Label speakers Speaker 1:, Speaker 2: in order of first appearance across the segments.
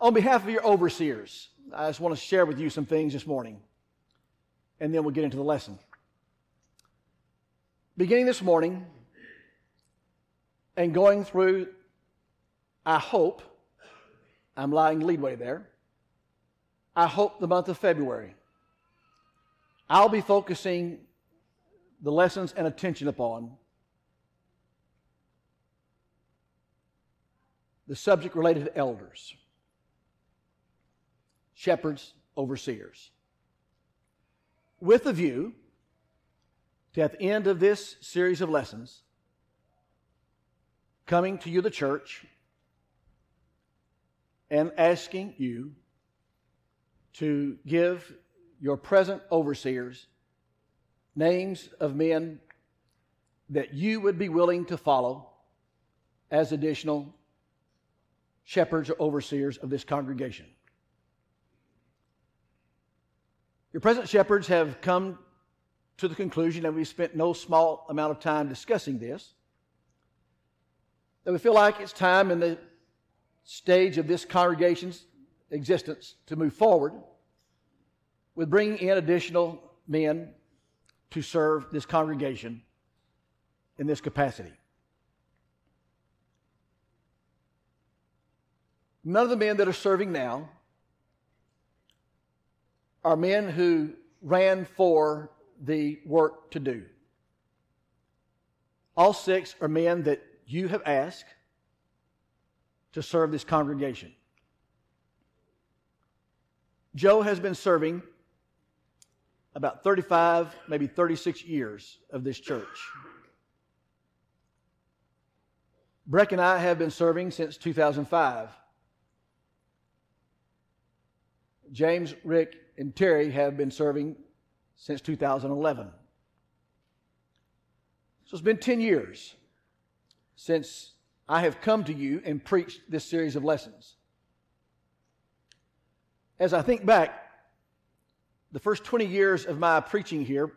Speaker 1: On behalf of your overseers, I just want to share with you some things this morning, and then we'll get into the lesson. Beginning this morning and going through, I hope, I'm lying leadway there, I hope the month of February, I'll be focusing the lessons and attention upon the subject related to elders, shepherds, overseers. With a view to, at the end of this series of lessons, coming to you, the church, and asking you to give your present overseers names of men that you would be willing to follow as additional shepherds or overseers of this congregation. Your present shepherds have come to the conclusion and we've spent no small amount of time discussing this, that we feel like it's time in the stage of this congregation's existence to move forward with bringing in additional men to serve this congregation in this capacity. None of the men that are serving now are men who ran for the work to do. All six are men that you have asked to serve this congregation. Joe has been serving about 35, maybe 36 years of this church. Breck and I have been serving since 2005. James, Rick, and Terry have been serving since 2011. So it's been 10 years since I have come to you and preached this series of lessons. As I think back, the first 20 years of my preaching here,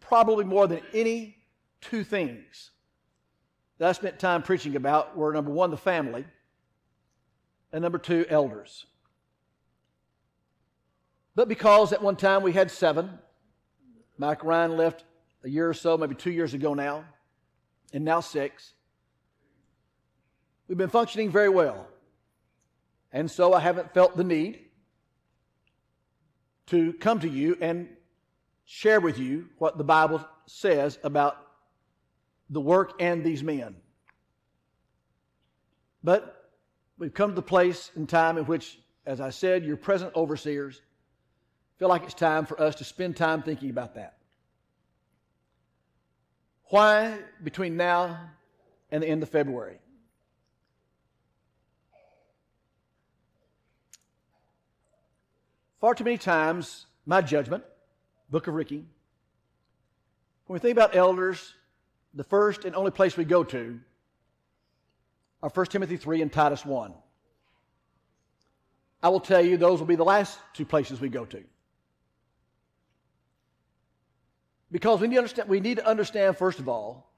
Speaker 1: probably more than any two things that I spent time preaching about were number one, the family, and number two, elders. But because at one time we had seven, Mike Ryan left a year or so, maybe two years ago now, and now six, we've been functioning very well. And so I haven't felt the need to come to you and share with you what the Bible says about the work and these men. But we've come to the place and time in which, as I said, your present overseers feel like it's time for us to spend time thinking about that. Why, between now and the end of February? Far too many times, my judgment, Book of Ricky, when we think about elders, the first and only place we go to are 1 Timothy 3 and Titus 1. I will tell you, those will be the last two places we go to. Because we need, to understand, we need to understand, first of all,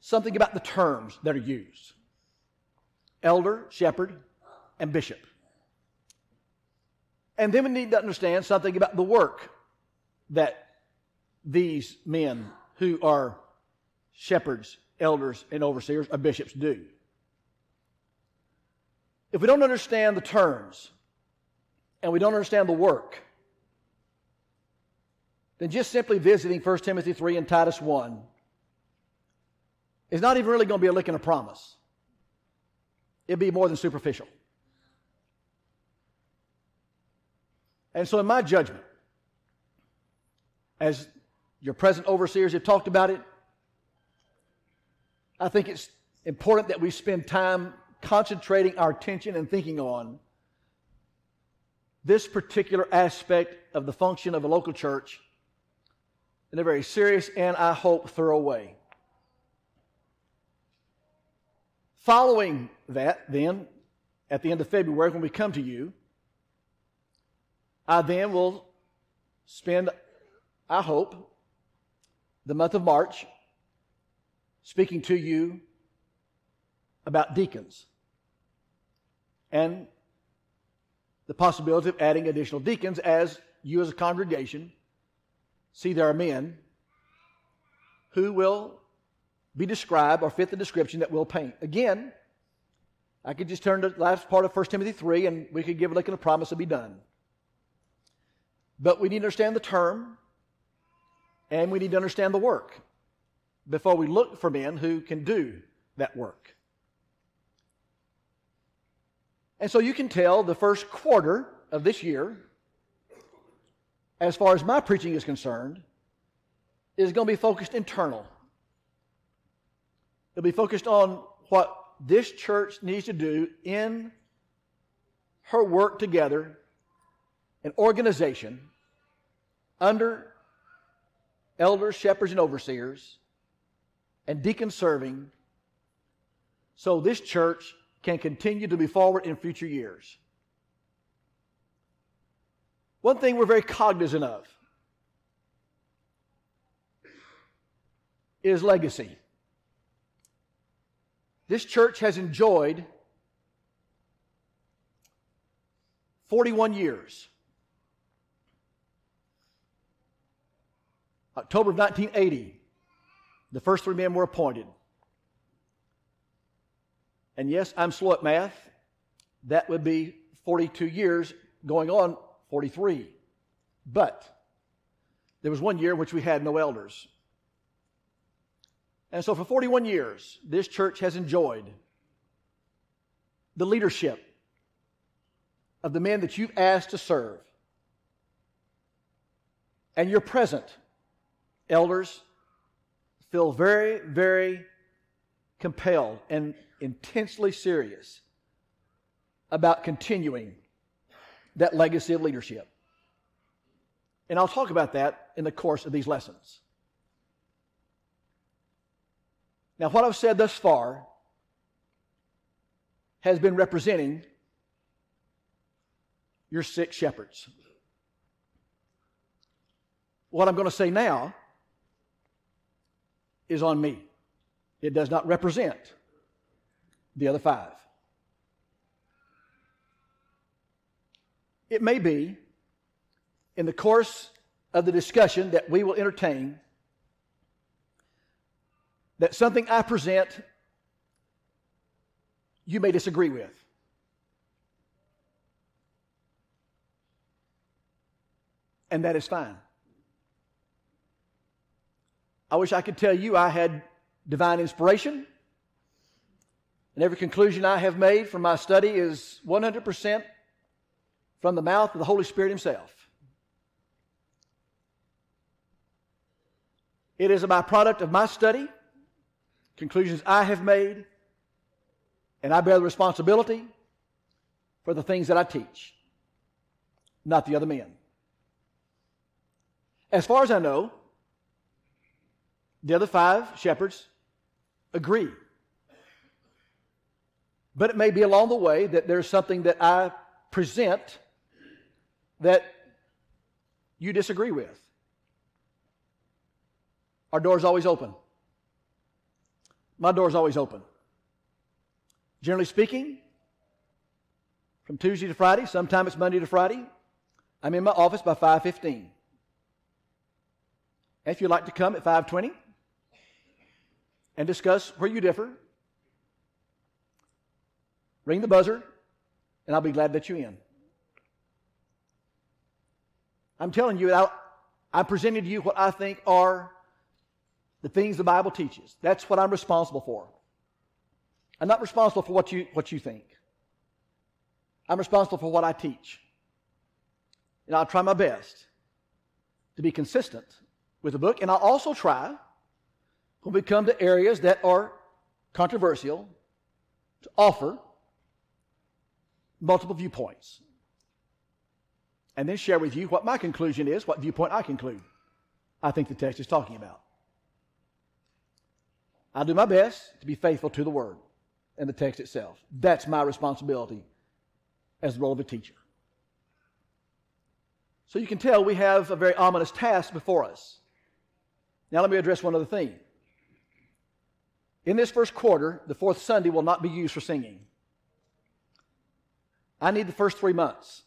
Speaker 1: something about the terms that are used elder, shepherd, and bishop. And then we need to understand something about the work that these men who are shepherds, elders, and overseers or bishops do. If we don't understand the terms and we don't understand the work, then just simply visiting 1 Timothy 3 and Titus 1 is not even really going to be a lick and a promise. It'd be more than superficial. And so, in my judgment, as your present overseers have talked about it, I think it's important that we spend time concentrating our attention and thinking on this particular aspect of the function of a local church in a very serious and, I hope, thorough way. Following that, then, at the end of February, when we come to you, I then will spend, I hope, the month of March speaking to you about deacons and the possibility of adding additional deacons as you as a congregation see there are men who will be described or fit the description that we'll paint. Again, I could just turn to the last part of 1 Timothy 3 and we could give a look like a promise to be done. But we need to understand the term and we need to understand the work before we look for men who can do that work. And so you can tell the first quarter of this year, as far as my preaching is concerned, is going to be focused internal. It'll be focused on what this church needs to do in her work together, an organization under elders, shepherds, and overseers, and deacons serving, so this church can continue to be forward in future years. One thing we're very cognizant of is legacy. This church has enjoyed 41 years. October of 1980, the first three men were appointed. And yes, I'm slow at math. That would be 42 years going on 43. But there was one year in which we had no elders. And so for 41 years, this church has enjoyed the leadership of the men that you've asked to serve. And you're present, elders, feel very, very compelled and intensely serious about continuing that legacy of leadership. And I'll talk about that in the course of these lessons. Now, what I've said thus far has been representing your six shepherds. What I'm going to say now is on me. It does not represent the other five. It may be in the course of the discussion that we will entertain that something I present you may disagree with. And that is fine. I wish I could tell you I had divine inspiration, and every conclusion I have made from my study is 100% from the mouth of the Holy Spirit Himself. It is a byproduct of my study conclusions I have made, and I bear the responsibility for the things that I teach, not the other men. As far as I know, the other five shepherds agree. But it may be along the way that there's something that I present that you disagree with. Our door's always open. My door's always open. Generally speaking, from Tuesday to Friday, sometimes it's Monday to Friday, I'm in my office by 5:15. If you'd like to come at 5:20 and discuss where you differ, ring the buzzer and I'll be glad that you're in. I'm telling you, I, I'm presenting to you what I think are the things the Bible teaches. That's what I'm responsible for. I'm not responsible for what you, what you think. I'm responsible for what I teach. And I'll try my best to be consistent with the book. And I'll also try, when we come to areas that are controversial, to offer multiple viewpoints. And then share with you what my conclusion is, what viewpoint I conclude I think the text is talking about. I'll do my best to be faithful to the word and the text itself. That's my responsibility as the role of a teacher. So you can tell we have a very ominous task before us. Now, let me address one other thing. In this first quarter, the fourth Sunday will not be used for singing. I need the first three months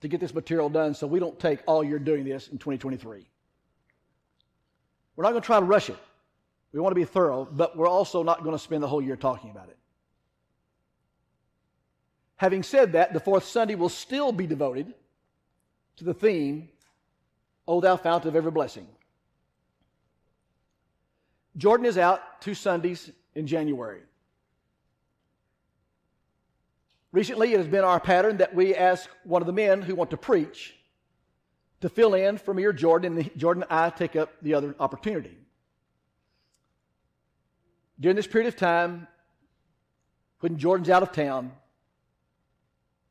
Speaker 1: to get this material done so we don't take all year doing this in 2023. We're not going to try to rush it. We want to be thorough, but we're also not going to spend the whole year talking about it. Having said that, the fourth Sunday will still be devoted to the theme, O thou fount of every blessing. Jordan is out two Sundays in January. Recently, it has been our pattern that we ask one of the men who want to preach to fill in for me or Jordan, and Jordan and I take up the other opportunity. During this period of time, when Jordan's out of town,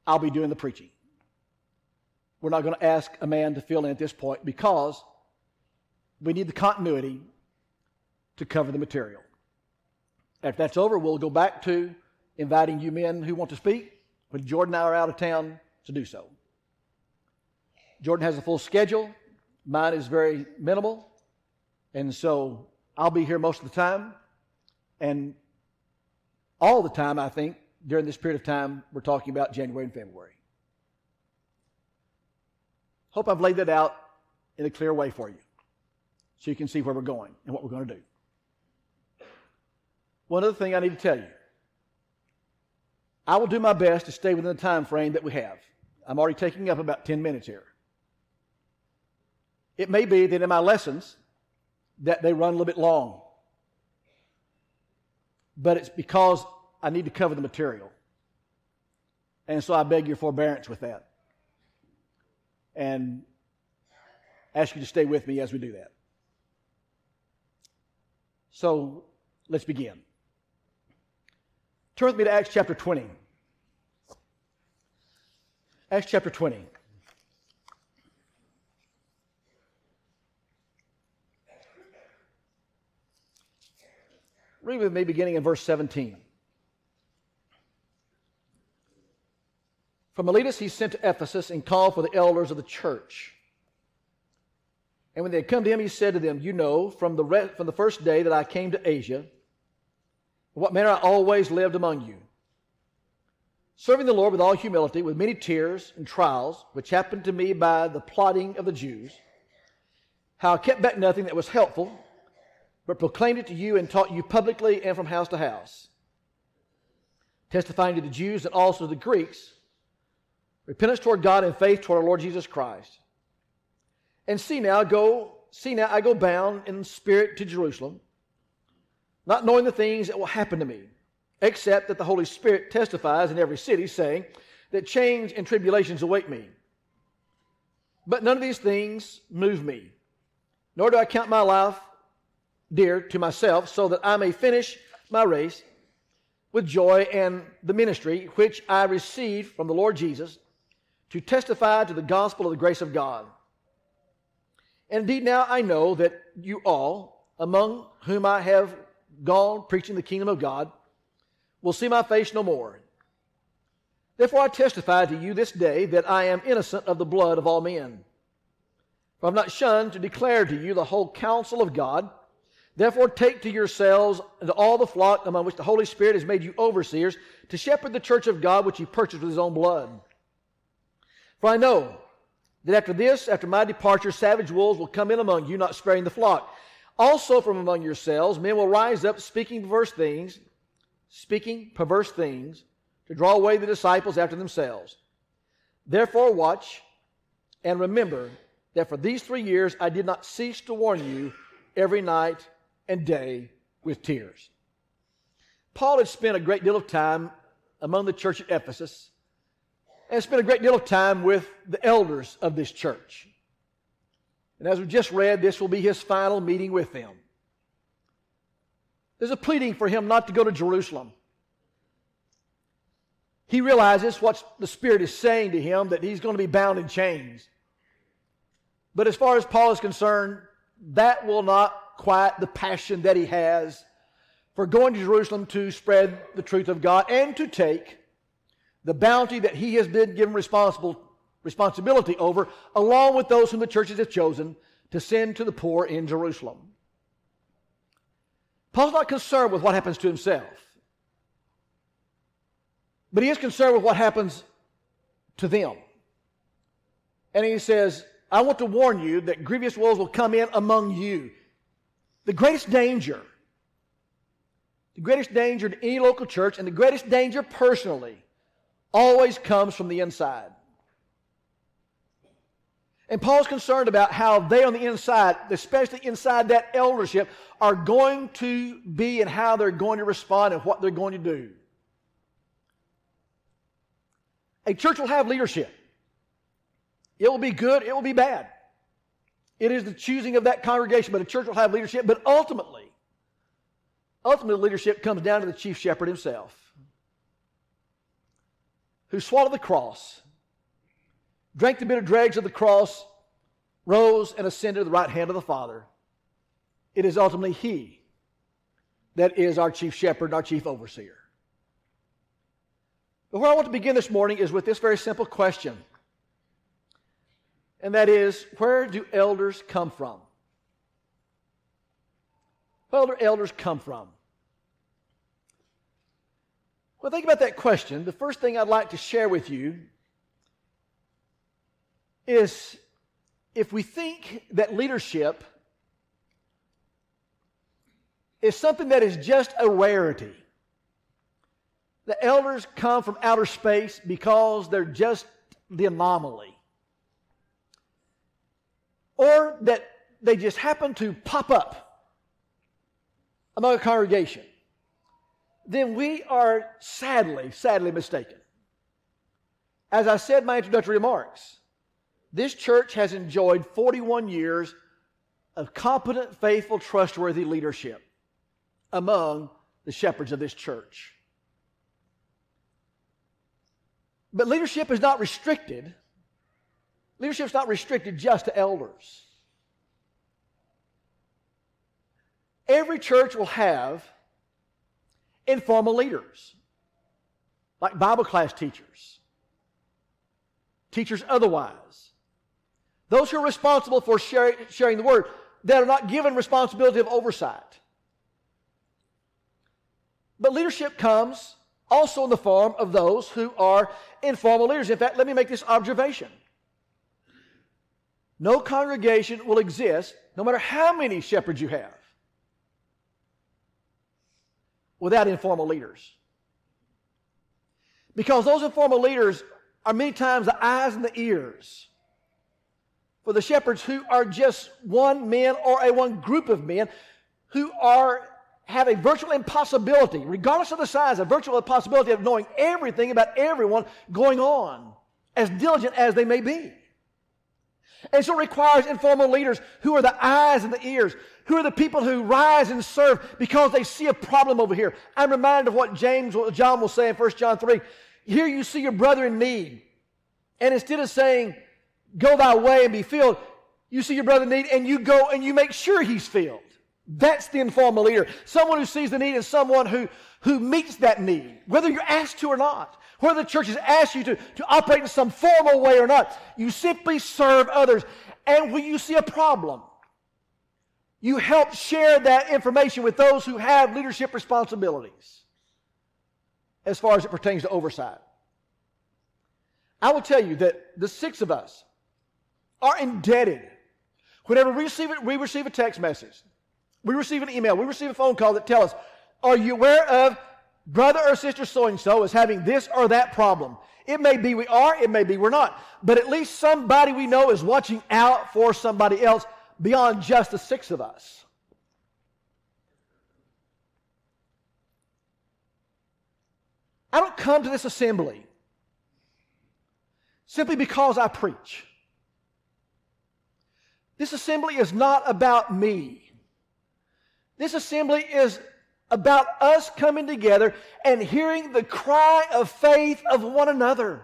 Speaker 1: I'll be doing the preaching. We're not going to ask a man to fill in at this point because we need the continuity to cover the material. After that's over, we'll go back to inviting you men who want to speak when Jordan and I are out of town to do so. Jordan has a full schedule. Mine is very minimal. And so I'll be here most of the time. And all the time, I think, during this period of time, we're talking about January and February. Hope I've laid that out in a clear way for you so you can see where we're going and what we're going to do. One other thing I need to tell you I will do my best to stay within the time frame that we have. I'm already taking up about 10 minutes here. It may be that in my lessons that they run a little bit long. But it's because I need to cover the material. And so I beg your forbearance with that. And ask you to stay with me as we do that. So let's begin. Turn with me to Acts chapter 20. Acts chapter 20. Read with me beginning in verse 17. From Miletus he sent to Ephesus and called for the elders of the church. And when they had come to him, he said to them, You know from the, re- from the first day that I came to Asia, what manner I always lived among you, serving the Lord with all humility, with many tears and trials, which happened to me by the plotting of the Jews, how I kept back nothing that was helpful, but proclaimed it to you and taught you publicly and from house to house, testifying to the Jews and also to the Greeks, repentance toward God and faith toward our Lord Jesus Christ. And see now, go, see now, I go bound in spirit to Jerusalem not knowing the things that will happen to me, except that the Holy Spirit testifies in every city, saying that change and tribulations await me. But none of these things move me, nor do I count my life dear to myself, so that I may finish my race with joy and the ministry which I received from the Lord Jesus to testify to the gospel of the grace of God. And indeed, now I know that you all, among whom I have gone preaching the kingdom of God will see my face no more. Therefore, I testify to you this day that I am innocent of the blood of all men. For I have not shunned to declare to you the whole counsel of God. Therefore, take to yourselves and to all the flock among which the Holy Spirit has made you overseers to shepherd the church of God which he purchased with his own blood. For I know that after this, after my departure, savage wolves will come in among you, not sparing the flock. Also from among yourselves, men will rise up speaking perverse things, speaking perverse things, to draw away the disciples after themselves. Therefore, watch and remember that for these three years I did not cease to warn you every night and day with tears. Paul had spent a great deal of time among the church at Ephesus and spent a great deal of time with the elders of this church. And as we just read, this will be his final meeting with them. There's a pleading for him not to go to Jerusalem. He realizes what the Spirit is saying to him that he's going to be bound in chains. But as far as Paul is concerned, that will not quiet the passion that he has for going to Jerusalem to spread the truth of God and to take the bounty that he has been given responsible responsibility over, along with those whom the churches have chosen to send to the poor in Jerusalem. Paul's not concerned with what happens to himself, but he is concerned with what happens to them. And he says, I want to warn you that grievous wolves will come in among you. The greatest danger, the greatest danger to any local church, and the greatest danger personally, always comes from the inside. And Paul's concerned about how they on the inside, especially inside that eldership, are going to be and how they're going to respond and what they're going to do. A church will have leadership. It will be good, it will be bad. It is the choosing of that congregation, but a church will have leadership. But ultimately, ultimately, leadership comes down to the chief shepherd himself, who swallowed the cross drank the bitter dregs of the cross, rose and ascended to the right hand of the Father. It is ultimately He that is our chief shepherd our chief overseer. But where I want to begin this morning is with this very simple question. And that is, where do elders come from? Where do elders come from? Well, think about that question. The first thing I'd like to share with you is if we think that leadership is something that is just a rarity, the elders come from outer space because they're just the anomaly, or that they just happen to pop up among a congregation, then we are sadly, sadly mistaken. As I said in my introductory remarks, this church has enjoyed 41 years of competent, faithful, trustworthy leadership among the shepherds of this church. But leadership is not restricted. Leadership is not restricted just to elders. Every church will have informal leaders, like Bible class teachers, teachers otherwise. Those who are responsible for sharing, sharing the word, that are not given responsibility of oversight. But leadership comes also in the form of those who are informal leaders. In fact, let me make this observation. No congregation will exist, no matter how many shepherds you have, without informal leaders. Because those informal leaders are many times the eyes and the ears for the shepherds who are just one man or a one group of men who are have a virtual impossibility, regardless of the size, a virtual impossibility of knowing everything about everyone going on, as diligent as they may be. And so it requires informal leaders who are the eyes and the ears, who are the people who rise and serve because they see a problem over here. I'm reminded of what James, John will say in 1 John 3. Here you see your brother in need. And instead of saying, go thy way and be filled. You see your brother need and you go and you make sure he's filled. That's the informal leader. Someone who sees the need is someone who, who meets that need, whether you're asked to or not. Whether the church has asked you to, to operate in some formal way or not, you simply serve others. And when you see a problem, you help share that information with those who have leadership responsibilities as far as it pertains to oversight. I will tell you that the six of us are indebted. Whenever we receive it, we receive a text message, we receive an email, we receive a phone call that tell us, are you aware of brother or sister so and so is having this or that problem? It may be we are, it may be we're not. But at least somebody we know is watching out for somebody else beyond just the six of us. I don't come to this assembly simply because I preach. This assembly is not about me. This assembly is about us coming together and hearing the cry of faith of one another.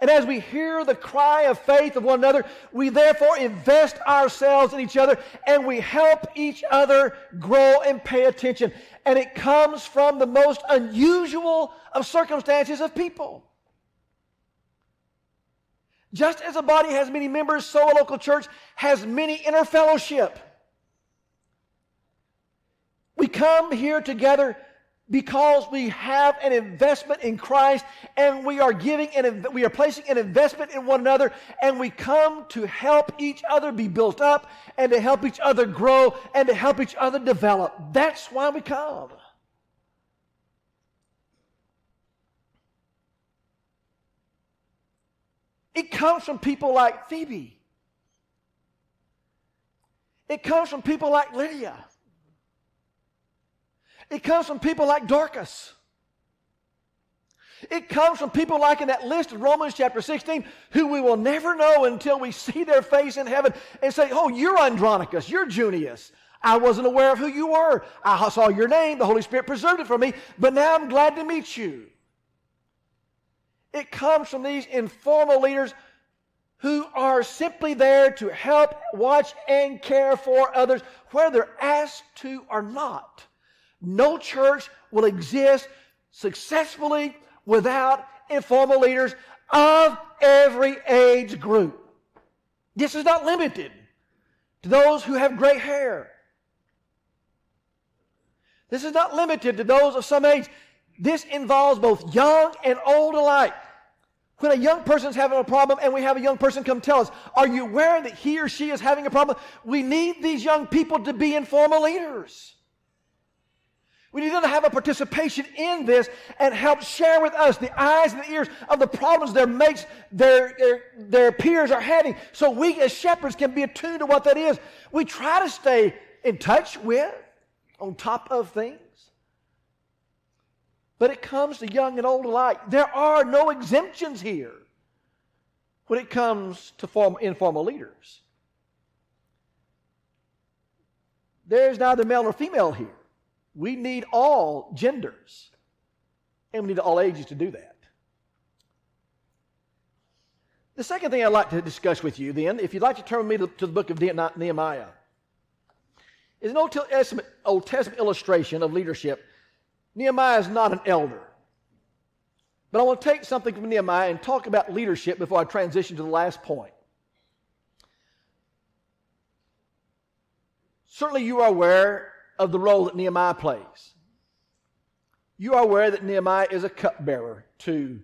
Speaker 1: And as we hear the cry of faith of one another, we therefore invest ourselves in each other and we help each other grow and pay attention. And it comes from the most unusual of circumstances of people. Just as a body has many members, so a local church has many inner fellowship. We come here together because we have an investment in Christ and we are giving and we are placing an investment in one another and we come to help each other be built up and to help each other grow and to help each other develop. That's why we come. It comes from people like Phoebe. It comes from people like Lydia. It comes from people like Dorcas. It comes from people like in that list of Romans chapter 16 who we will never know until we see their face in heaven and say, Oh, you're Andronicus, you're Junius. I wasn't aware of who you were. I saw your name, the Holy Spirit preserved it for me, but now I'm glad to meet you. It comes from these informal leaders who are simply there to help, watch, and care for others, whether asked to or not. No church will exist successfully without informal leaders of every age group. This is not limited to those who have gray hair. This is not limited to those of some age. This involves both young and old alike. When a young person is having a problem and we have a young person come tell us, Are you aware that he or she is having a problem? We need these young people to be informal leaders. We need them to have a participation in this and help share with us the eyes and the ears of the problems their mates, their, their, their peers are having so we as shepherds can be attuned to what that is. We try to stay in touch with, on top of things. But it comes to young and old alike. There are no exemptions here when it comes to form, informal leaders. There's neither male nor female here. We need all genders, and we need all ages to do that. The second thing I'd like to discuss with you, then, if you'd like to turn with me to, to the book of Nehemiah, is an Old Testament, Old Testament illustration of leadership. Nehemiah is not an elder. But I want to take something from Nehemiah and talk about leadership before I transition to the last point. Certainly, you are aware of the role that Nehemiah plays. You are aware that Nehemiah is a cupbearer to,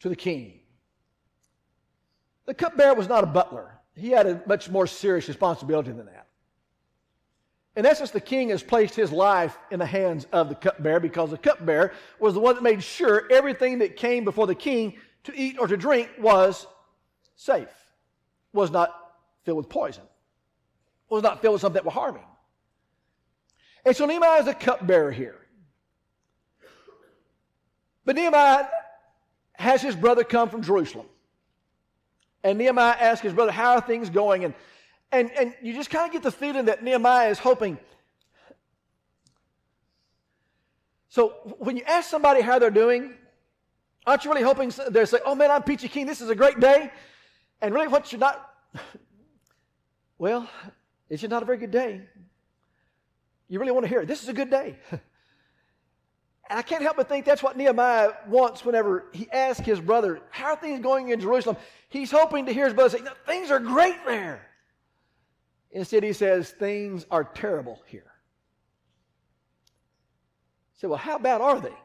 Speaker 1: to the king. The cupbearer was not a butler, he had a much more serious responsibility than that. In essence, the king has placed his life in the hands of the cupbearer because the cupbearer was the one that made sure everything that came before the king to eat or to drink was safe, was not filled with poison, was not filled with something that was harming. And so Nehemiah is a cupbearer here. But Nehemiah has his brother come from Jerusalem. And Nehemiah asks his brother, How are things going? And, and, and you just kind of get the feeling that Nehemiah is hoping. So when you ask somebody how they're doing, aren't you really hoping they're saying, Oh man, I'm Peachy Keen, this is a great day? And really, what you're not, well, it's just not a very good day. You really want to hear it. This is a good day. and I can't help but think that's what Nehemiah wants whenever he asks his brother, How are things going in Jerusalem? He's hoping to hear his brother say, no, Things are great there. Instead, he says, Things are terrible here. Say, well, how bad are they?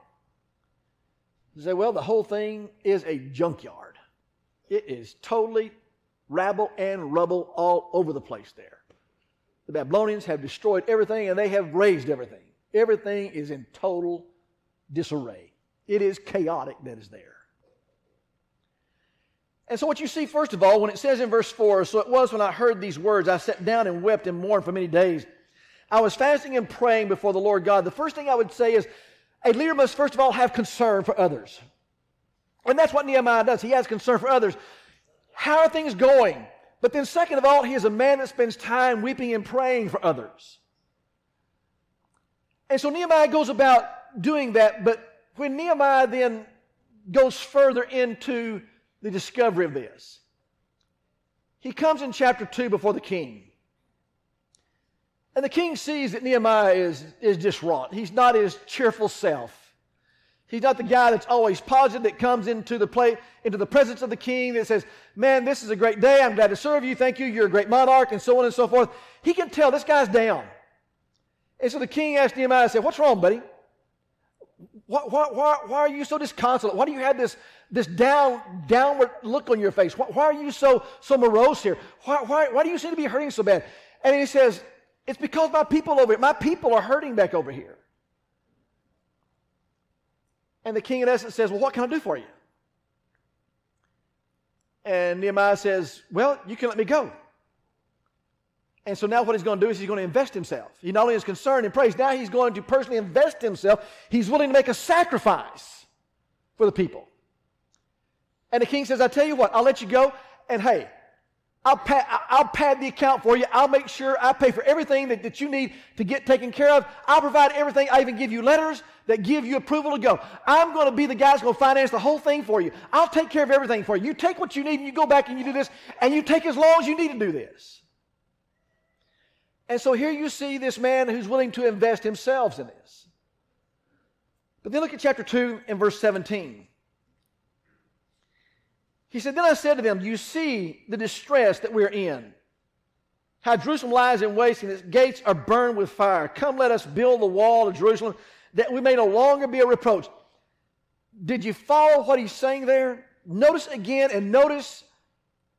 Speaker 1: You say, well, the whole thing is a junkyard. It is totally rabble and rubble all over the place there. The Babylonians have destroyed everything and they have razed everything. Everything is in total disarray. It is chaotic that is there. And so, what you see, first of all, when it says in verse 4 So it was when I heard these words, I sat down and wept and mourned for many days. I was fasting and praying before the Lord God. The first thing I would say is a leader must, first of all, have concern for others. And that's what Nehemiah does. He has concern for others. How are things going? But then, second of all, he is a man that spends time weeping and praying for others. And so Nehemiah goes about doing that, but when Nehemiah then goes further into the discovery of this, he comes in chapter 2 before the king. And the king sees that Nehemiah is, is distraught. He's not his cheerful self. He's not the guy that's always positive that comes into the play, into the presence of the king that says, Man, this is a great day. I'm glad to serve you. Thank you. You're a great monarch, and so on and so forth. He can tell this guy's down. And so the king asked Nehemiah, said, What's wrong, buddy? Why, why, why, why are you so disconsolate? Why do you have this, this down, downward look on your face? Why, why are you so, so morose here? Why, why, why do you seem to be hurting so bad? And he says, It's because my people over here, my people are hurting back over here. And the king, in essence, says, Well, what can I do for you? And Nehemiah says, Well, you can let me go. And so now what he's going to do is he's going to invest himself. He not only is concerned and prays, now he's going to personally invest himself. He's willing to make a sacrifice for the people. And the king says, I tell you what, I'll let you go. And hey, I'll pad, I'll pad the account for you. I'll make sure I pay for everything that, that you need to get taken care of. I'll provide everything. I even give you letters that give you approval to go. I'm going to be the guy that's going to finance the whole thing for you. I'll take care of everything for you. You take what you need and you go back and you do this, and you take as long as you need to do this. And so here you see this man who's willing to invest himself in this. But then look at chapter 2 and verse 17. He said, Then I said to them, You see the distress that we're in. How Jerusalem lies in waste and its gates are burned with fire. Come, let us build the wall of Jerusalem that we may no longer be a reproach. Did you follow what he's saying there? Notice again and notice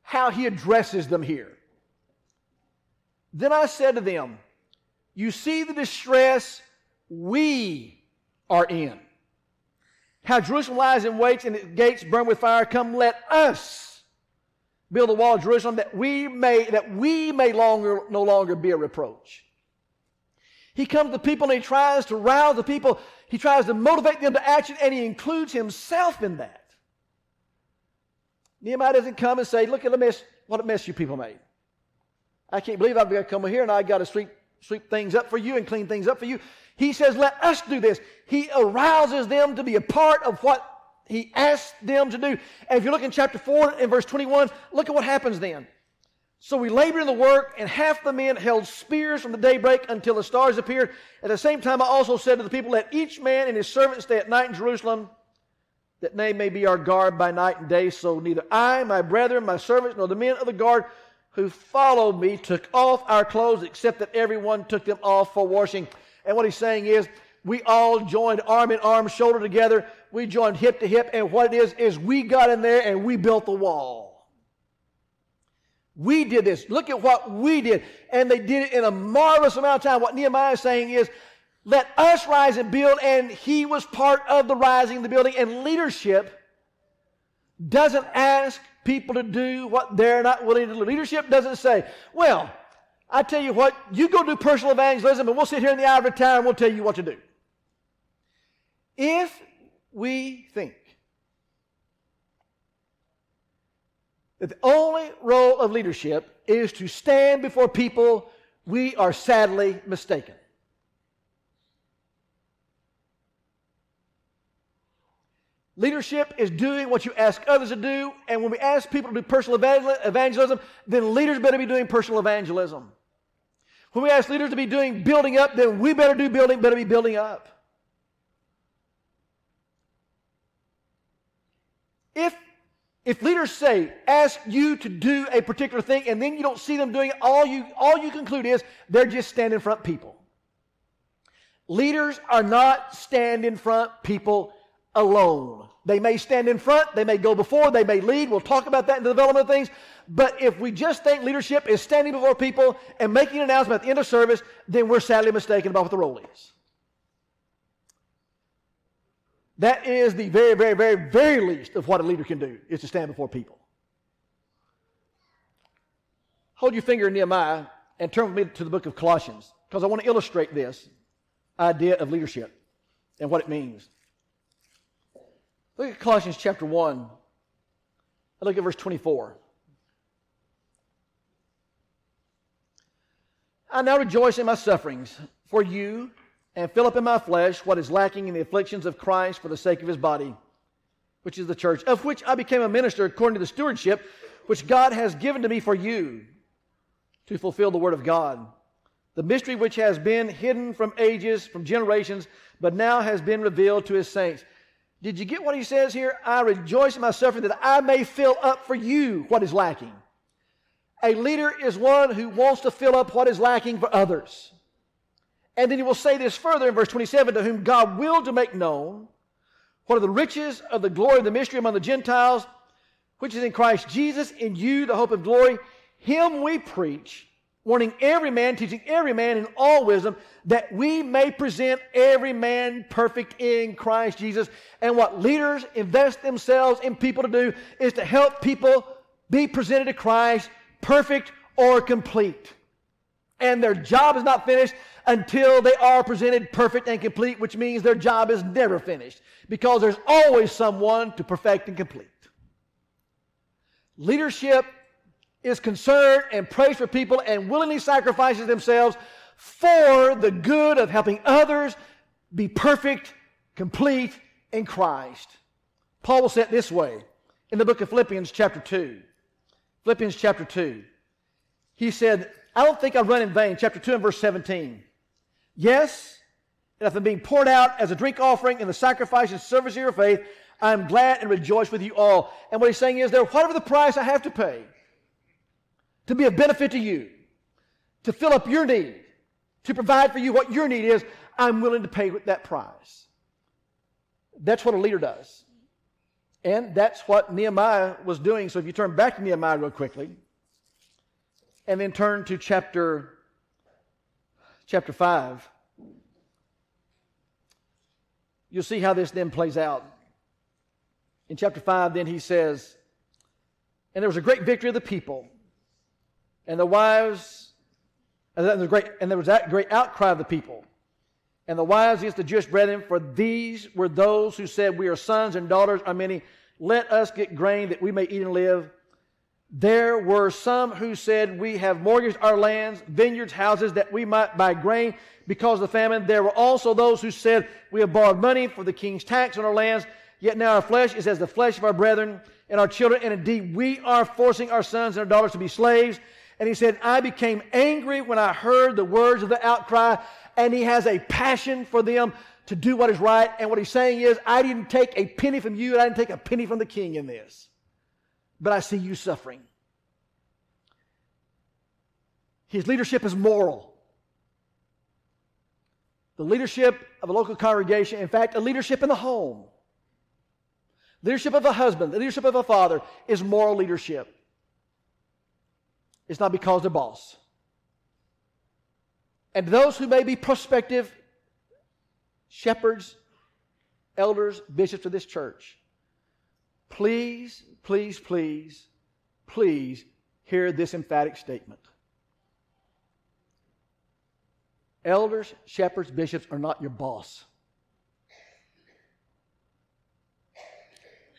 Speaker 1: how he addresses them here. Then I said to them, You see the distress we are in. How Jerusalem lies in wait and its gates burn with fire. Come, let us build a wall of Jerusalem that we may, that we may longer, no longer be a reproach. He comes to people and he tries to rouse the people. He tries to motivate them to action and he includes himself in that. Nehemiah doesn't come and say, look at the mess, what a mess you people made. I can't believe I've got to come here and I've got to sweep, sweep things up for you and clean things up for you. He says, let us do this. He arouses them to be a part of what he asked them to do. And if you look in chapter 4 and verse 21, look at what happens then. So we labored in the work, and half the men held spears from the daybreak until the stars appeared. At the same time, I also said to the people, Let each man and his servant stay at night in Jerusalem, that they may be our guard by night and day. So neither I, my brethren, my servants, nor the men of the guard who followed me took off our clothes, except that everyone took them off for washing. And what he's saying is, we all joined arm in arm, shoulder together. We joined hip to hip. And what it is, is we got in there and we built the wall. We did this. Look at what we did. And they did it in a marvelous amount of time. What Nehemiah is saying is, let us rise and build. And he was part of the rising, the building. And leadership doesn't ask people to do what they're not willing to do. Leadership doesn't say, well, I tell you what, you go do personal evangelism and we'll sit here in the ivory tower and we'll tell you what to do. If we think that the only role of leadership is to stand before people, we are sadly mistaken. Leadership is doing what you ask others to do. And when we ask people to do personal evangelism, then leaders better be doing personal evangelism. When we ask leaders to be doing building up, then we better do building, better be building up. If, if leaders say, ask you to do a particular thing, and then you don't see them doing it, all you, all you conclude is they're just standing front people. Leaders are not stand in front people alone. They may stand in front, they may go before, they may lead. We'll talk about that in the development of things. But if we just think leadership is standing before people and making an announcement at the end of service, then we're sadly mistaken about what the role is. That is the very, very, very, very least of what a leader can do, is to stand before people. Hold your finger in Nehemiah and turn with me to the book of Colossians, because I want to illustrate this idea of leadership and what it means. Look at Colossians chapter 1. I look at verse 24. I now rejoice in my sufferings for you and fill up in my flesh what is lacking in the afflictions of Christ for the sake of his body, which is the church, of which I became a minister according to the stewardship which God has given to me for you to fulfill the word of God. The mystery which has been hidden from ages, from generations, but now has been revealed to his saints. Did you get what he says here? I rejoice in my suffering that I may fill up for you what is lacking. A leader is one who wants to fill up what is lacking for others. And then he will say this further in verse 27 to whom God willed to make known What are the riches of the glory of the mystery among the Gentiles, which is in Christ Jesus, in you, the hope of glory? Him we preach, warning every man, teaching every man in all wisdom, that we may present every man perfect in Christ Jesus. And what leaders invest themselves in people to do is to help people be presented to Christ perfect or complete. And their job is not finished until they are presented perfect and complete, which means their job is never finished because there's always someone to perfect and complete. Leadership is concerned and prays for people and willingly sacrifices themselves for the good of helping others be perfect, complete in Christ. Paul will say it this way in the book of Philippians, chapter 2. Philippians, chapter 2. He said, I don't think I've run in vain, chapter 2 and verse 17. Yes, and after being poured out as a drink offering in the sacrifice and service of your faith, I am glad and rejoice with you all. And what he's saying is there, whatever the price I have to pay to be of benefit to you, to fill up your need, to provide for you what your need is, I'm willing to pay that price. That's what a leader does. And that's what Nehemiah was doing. So if you turn back to Nehemiah real quickly, and then turn to chapter chapter 5 you'll see how this then plays out in chapter 5 then he says and there was a great victory of the people and the wives and there was, great, and there was that great outcry of the people and the wives against the jewish brethren for these were those who said we are sons and daughters are many let us get grain that we may eat and live there were some who said, We have mortgaged our lands, vineyards, houses, that we might buy grain because of the famine. There were also those who said, We have borrowed money for the king's tax on our lands, yet now our flesh is as the flesh of our brethren and our children, and indeed we are forcing our sons and our daughters to be slaves. And he said, I became angry when I heard the words of the outcry, and he has a passion for them to do what is right. And what he's saying is, I didn't take a penny from you, and I didn't take a penny from the king in this but I see you suffering. His leadership is moral. The leadership of a local congregation, in fact, a leadership in the home, leadership of a husband, the leadership of a father is moral leadership. It's not because they're boss. And those who may be prospective shepherds, elders, bishops of this church, please please, please, please hear this emphatic statement. Elders, shepherds, bishops are not your boss.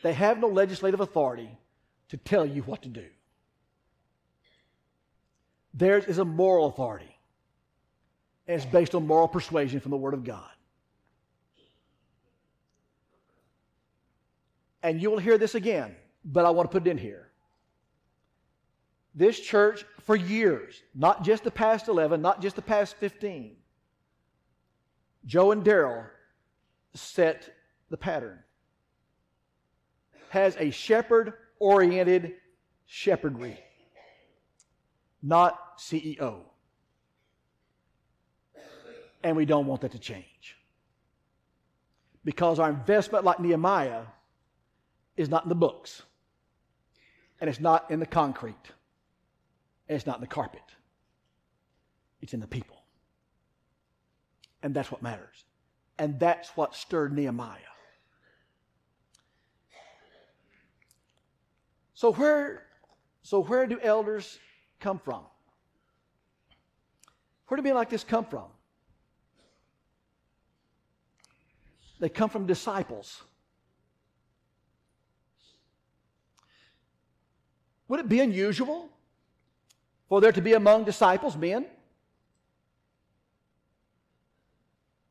Speaker 1: They have no legislative authority to tell you what to do. Theirs is a moral authority, and it's based on moral persuasion from the Word of God. And you will hear this again but I want to put it in here. This church, for years, not just the past 11, not just the past 15, Joe and Daryl set the pattern. Has a shepherd oriented shepherdry, not CEO. And we don't want that to change. Because our investment, like Nehemiah, is not in the books. And it's not in the concrete. And it's not in the carpet. It's in the people. And that's what matters. And that's what stirred Nehemiah. So where, so where do elders come from? Where do men like this come from? They come from disciples. Would it be unusual for there to be among disciples men,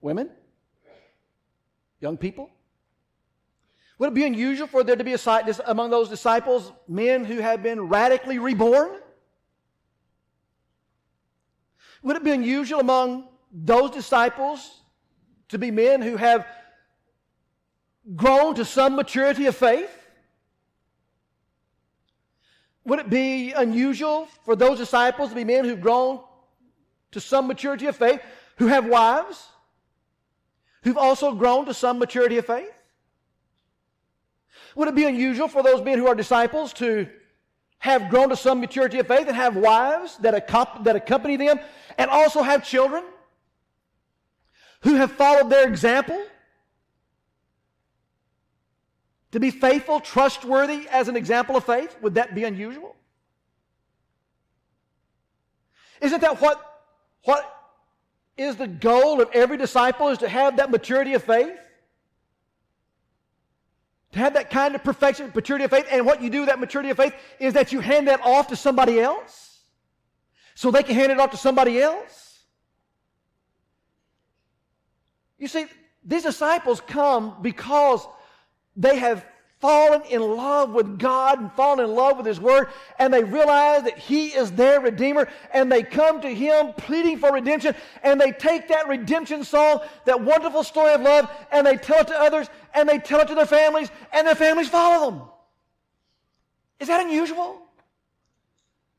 Speaker 1: women, young people? Would it be unusual for there to be a, among those disciples men who have been radically reborn? Would it be unusual among those disciples to be men who have grown to some maturity of faith? Would it be unusual for those disciples to be men who've grown to some maturity of faith, who have wives, who've also grown to some maturity of faith? Would it be unusual for those men who are disciples to have grown to some maturity of faith and have wives that, that accompany them and also have children who have followed their example? To be faithful, trustworthy as an example of faith? Would that be unusual? Isn't that what, what is the goal of every disciple is to have that maturity of faith? To have that kind of perfection, maturity of faith. And what you do with that maturity of faith is that you hand that off to somebody else so they can hand it off to somebody else. You see, these disciples come because they have fallen in love with God and fallen in love with His Word, and they realize that He is their Redeemer, and they come to Him pleading for redemption, and they take that redemption song, that wonderful story of love, and they tell it to others, and they tell it to their families, and their families follow them. Is that unusual?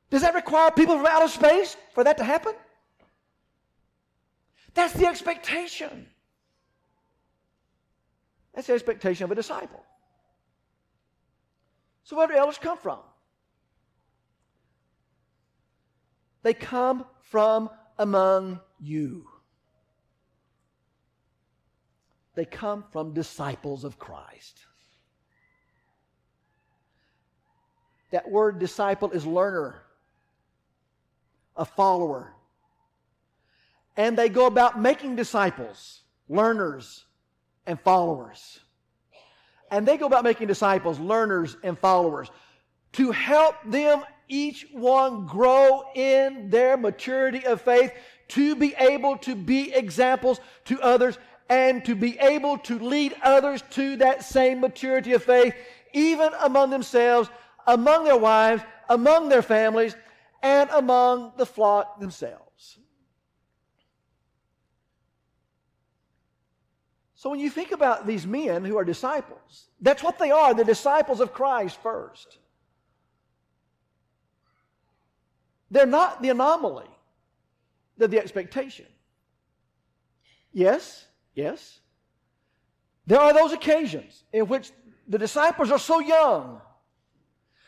Speaker 1: Does that require people from outer space for that to happen? That's the expectation. That's the expectation of a disciple. So, where do elders come from? They come from among you. They come from disciples of Christ. That word disciple is learner, a follower. And they go about making disciples, learners, and followers. And they go about making disciples, learners, and followers to help them each one grow in their maturity of faith to be able to be examples to others and to be able to lead others to that same maturity of faith, even among themselves, among their wives, among their families, and among the flock themselves. So when you think about these men who are disciples, that's what they are. the disciples of Christ first. They're not the anomaly, they're the expectation. Yes, yes. There are those occasions in which the disciples are so young.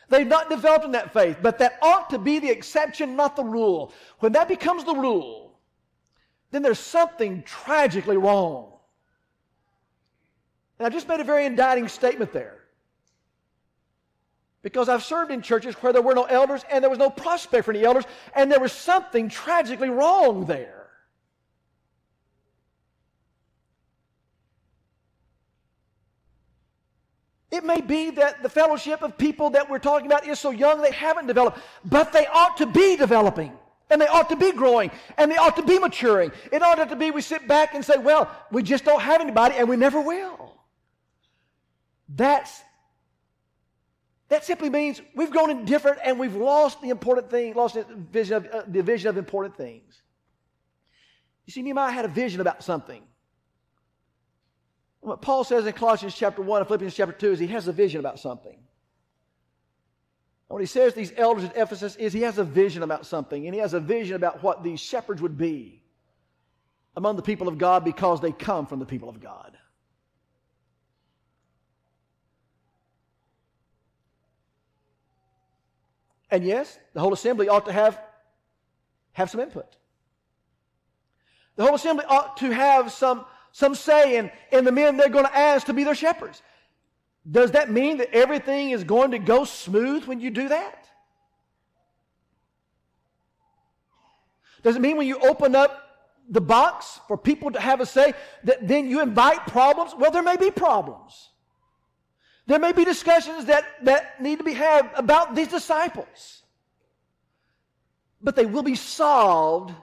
Speaker 1: They've not developed in that faith, but that ought to be the exception, not the rule. When that becomes the rule, then there's something tragically wrong. And I just made a very indicting statement there. Because I've served in churches where there were no elders and there was no prospect for any elders, and there was something tragically wrong there. It may be that the fellowship of people that we're talking about is so young they haven't developed, but they ought to be developing. And they ought to be growing and they ought to be maturing. It ought to be we sit back and say, well, we just don't have anybody and we never will. That's that simply means we've grown indifferent and we've lost the important thing, lost the vision of, uh, the vision of important things. You see, Nehemiah had a vision about something. What Paul says in Colossians chapter 1 and Philippians chapter 2 is he has a vision about something. And what he says these elders at Ephesus is he has a vision about something, and he has a vision about what these shepherds would be among the people of God because they come from the people of God. And yes, the whole assembly ought to have, have some input. The whole assembly ought to have some, some say in, in the men they're going to ask to be their shepherds. Does that mean that everything is going to go smooth when you do that? Does it mean when you open up the box for people to have a say that then you invite problems? Well, there may be problems. There may be discussions that, that need to be had about these disciples. But they will be solved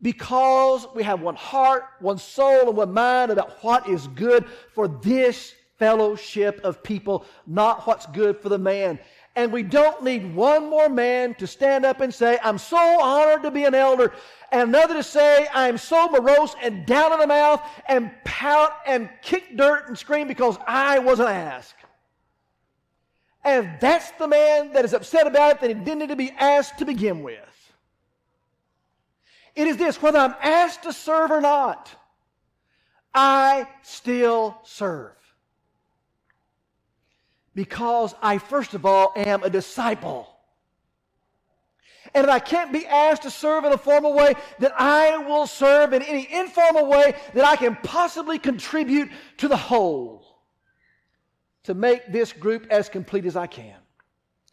Speaker 1: because we have one heart, one soul, and one mind about what is good for this fellowship of people, not what's good for the man. And we don't need one more man to stand up and say, I'm so honored to be an elder, and another to say, I'm so morose and down in the mouth and pout and kick dirt and scream because I wasn't asked. And that's the man that is upset about it that he didn't need to be asked to begin with. It is this whether I'm asked to serve or not, I still serve. Because I, first of all, am a disciple. And if I can't be asked to serve in a formal way, then I will serve in any informal way that I can possibly contribute to the whole to make this group as complete as I can.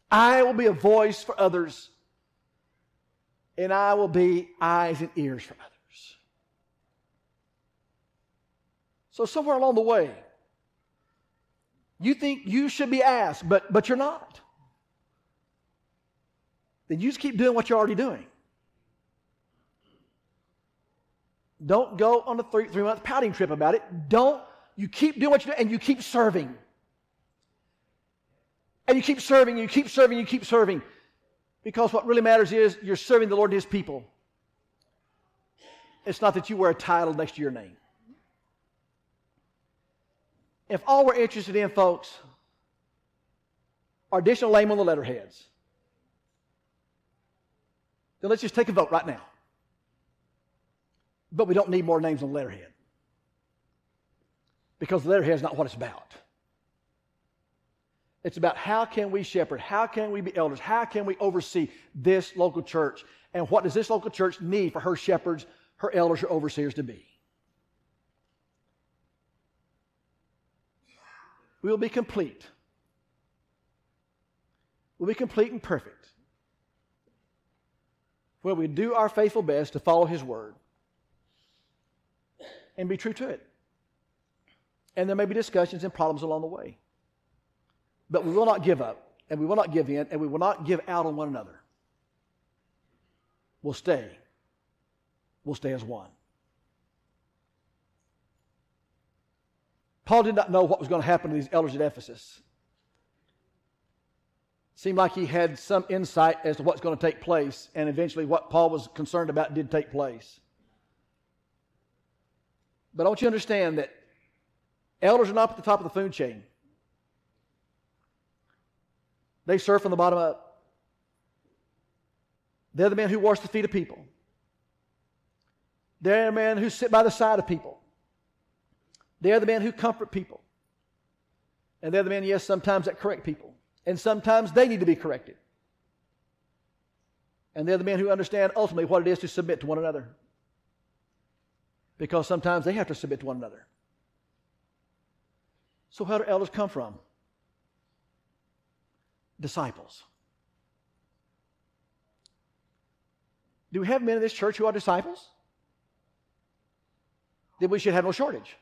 Speaker 1: I will be a voice for others, and I will be eyes and ears for others. So, somewhere along the way, you think you should be asked, but, but you're not then you just keep doing what you're already doing. Don't go on a three, three month pouting trip about it. Don't, you keep doing what you do and you keep serving. And you keep serving, you keep serving, you keep serving. Because what really matters is you're serving the Lord and His people. It's not that you wear a title next to your name. If all we're interested in, folks, are additional name on the letterheads, then let's just take a vote right now. But we don't need more names on the letterhead. Because the letterhead is not what it's about. It's about how can we shepherd, how can we be elders, how can we oversee this local church, and what does this local church need for her shepherds, her elders, her overseers to be. We will be complete. We'll be complete and perfect where we do our faithful best to follow His Word and be true to it. And there may be discussions and problems along the way. But we will not give up, and we will not give in, and we will not give out on one another. We'll stay. We'll stay as one. Paul did not know what was going to happen to these elders at Ephesus. Seemed like he had some insight as to what's going to take place, and eventually what Paul was concerned about did take place. But I want you to understand that elders are not at the top of the food chain. They serve from the bottom up. They're the men who wash the feet of people. They're the men who sit by the side of people. They're the men who comfort people. And they're the men, yes, sometimes that correct people. And sometimes they need to be corrected. And they're the men who understand ultimately what it is to submit to one another. Because sometimes they have to submit to one another. So, where do elders come from? Disciples. Do we have men in this church who are disciples? Then we should have no shortage.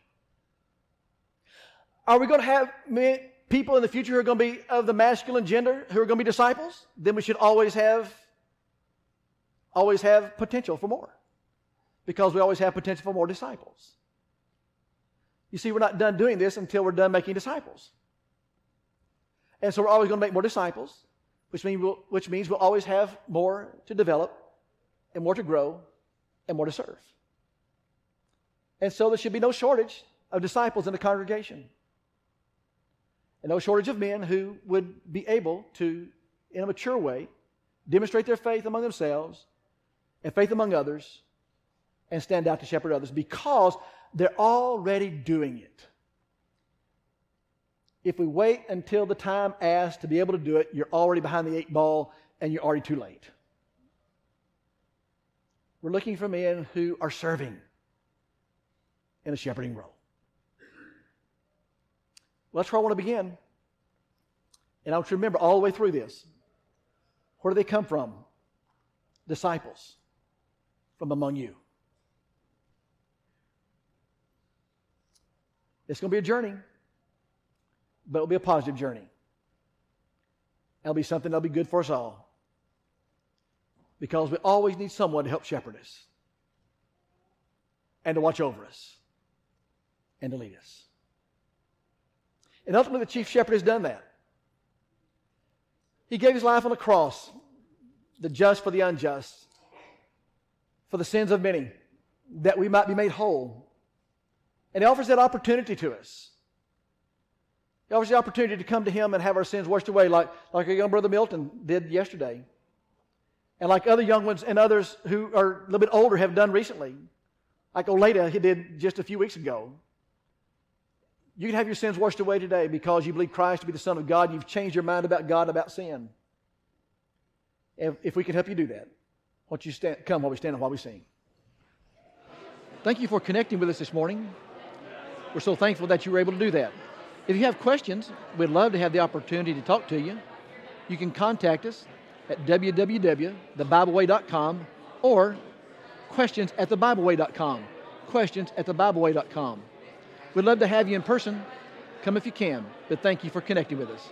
Speaker 1: Are we going to have men, people in the future who are going to be of the masculine gender who are going to be disciples, then we should always have always have potential for more. Because we always have potential for more disciples. You see, we're not done doing this until we're done making disciples. And so we're always going to make more disciples, which, mean we'll, which means we'll always have more to develop and more to grow and more to serve. And so there should be no shortage of disciples in the congregation and no shortage of men who would be able to, in a mature way, demonstrate their faith among themselves and faith among others and stand out to shepherd others because they're already doing it. If we wait until the time asked to be able to do it, you're already behind the eight ball and you're already too late. We're looking for men who are serving in a shepherding role. Well, that's where I want to begin. And I want you to remember all the way through this. Where do they come from? Disciples from among you. It's going to be a journey, but it'll be a positive journey. It'll be something that'll be good for us all. Because we always need someone to help shepherd us and to watch over us and to lead us. And ultimately, the chief shepherd has done that. He gave his life on the cross, the just for the unjust, for the sins of many, that we might be made whole. And he offers that opportunity to us. He offers the opportunity to come to him and have our sins washed away, like, like our young brother Milton did yesterday. And like other young ones and others who are a little bit older have done recently. Like Oleda, he did just a few weeks ago You can have your sins washed away today because you believe Christ to be the Son of God. You've changed your mind about God, about sin. If, if we can help you do that, why don't you stand, come while we stand and while we sing. Thank you for connecting with us this morning. We're so thankful that you were able to do that. If you have questions, we'd love to have the opportunity to talk to you. You can contact us at www.thebibleway.com or questions at thebibleway.com. Questions at thebibleway.com. We'd love to have you in person. Come if you can, but thank you for connecting with us.